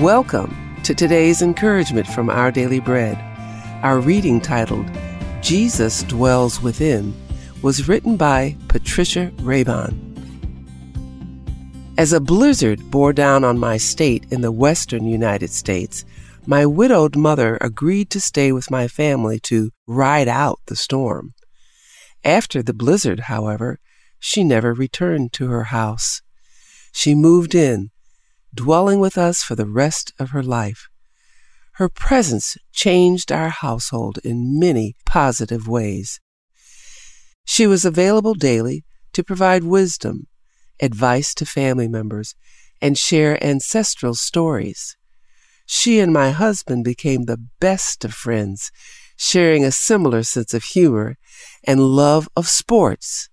Welcome to today's encouragement from Our Daily Bread. Our reading titled Jesus Dwells Within was written by Patricia Raybon. As a blizzard bore down on my state in the western United States, my widowed mother agreed to stay with my family to ride out the storm. After the blizzard, however, she never returned to her house. She moved in, dwelling with us for the rest of her life. Her presence changed our household in many positive ways. She was available daily to provide wisdom, advice to family members, and share ancestral stories. She and my husband became the best of friends, sharing a similar sense of humor and love of sports.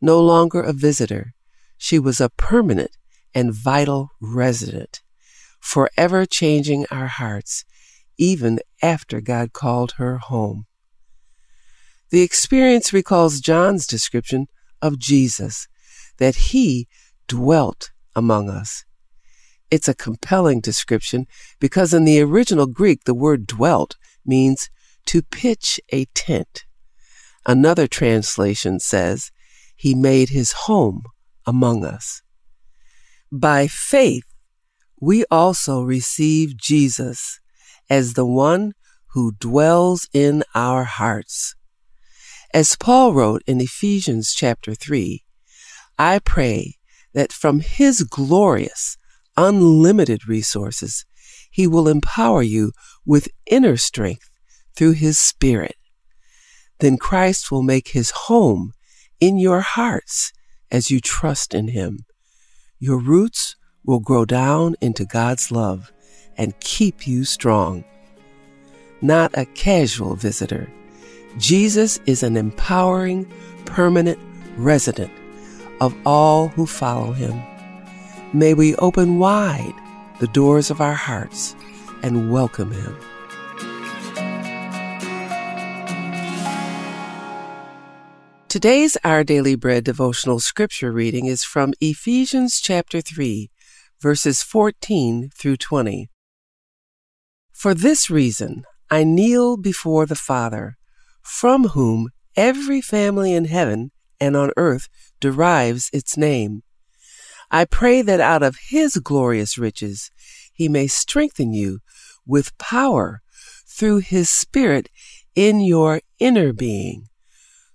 No longer a visitor, she was a permanent and vital resident, forever changing our hearts, even after God called her home. The experience recalls John's description of Jesus, that he dwelt among us. It's a compelling description because in the original Greek, the word dwelt means to pitch a tent. Another translation says, He made his home among us. By faith, we also receive Jesus as the one who dwells in our hearts. As Paul wrote in Ephesians chapter 3, I pray that from his glorious, unlimited resources, he will empower you with inner strength through his Spirit. Then Christ will make his home in your hearts as you trust in him. Your roots will grow down into God's love and keep you strong. Not a casual visitor. Jesus is an empowering, permanent resident of all who follow him. May we open wide the doors of our hearts and welcome him. Today's Our Daily Bread devotional scripture reading is from Ephesians chapter 3, verses 14 through 20. For this reason, I kneel before the Father, from whom every family in heaven and on earth derives its name. I pray that out of his glorious riches he may strengthen you with power through his Spirit in your inner being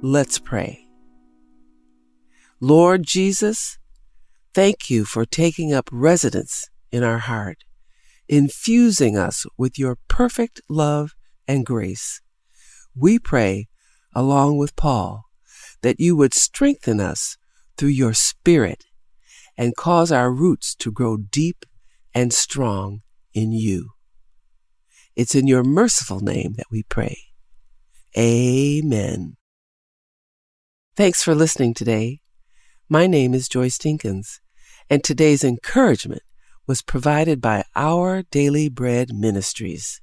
Let's pray. Lord Jesus, thank you for taking up residence in our heart, infusing us with your perfect love and grace. We pray, along with Paul, that you would strengthen us through your Spirit and cause our roots to grow deep and strong in you. It's in your merciful name that we pray. Amen. Thanks for listening today. My name is Joyce Dinkins, and today's encouragement was provided by Our Daily Bread Ministries.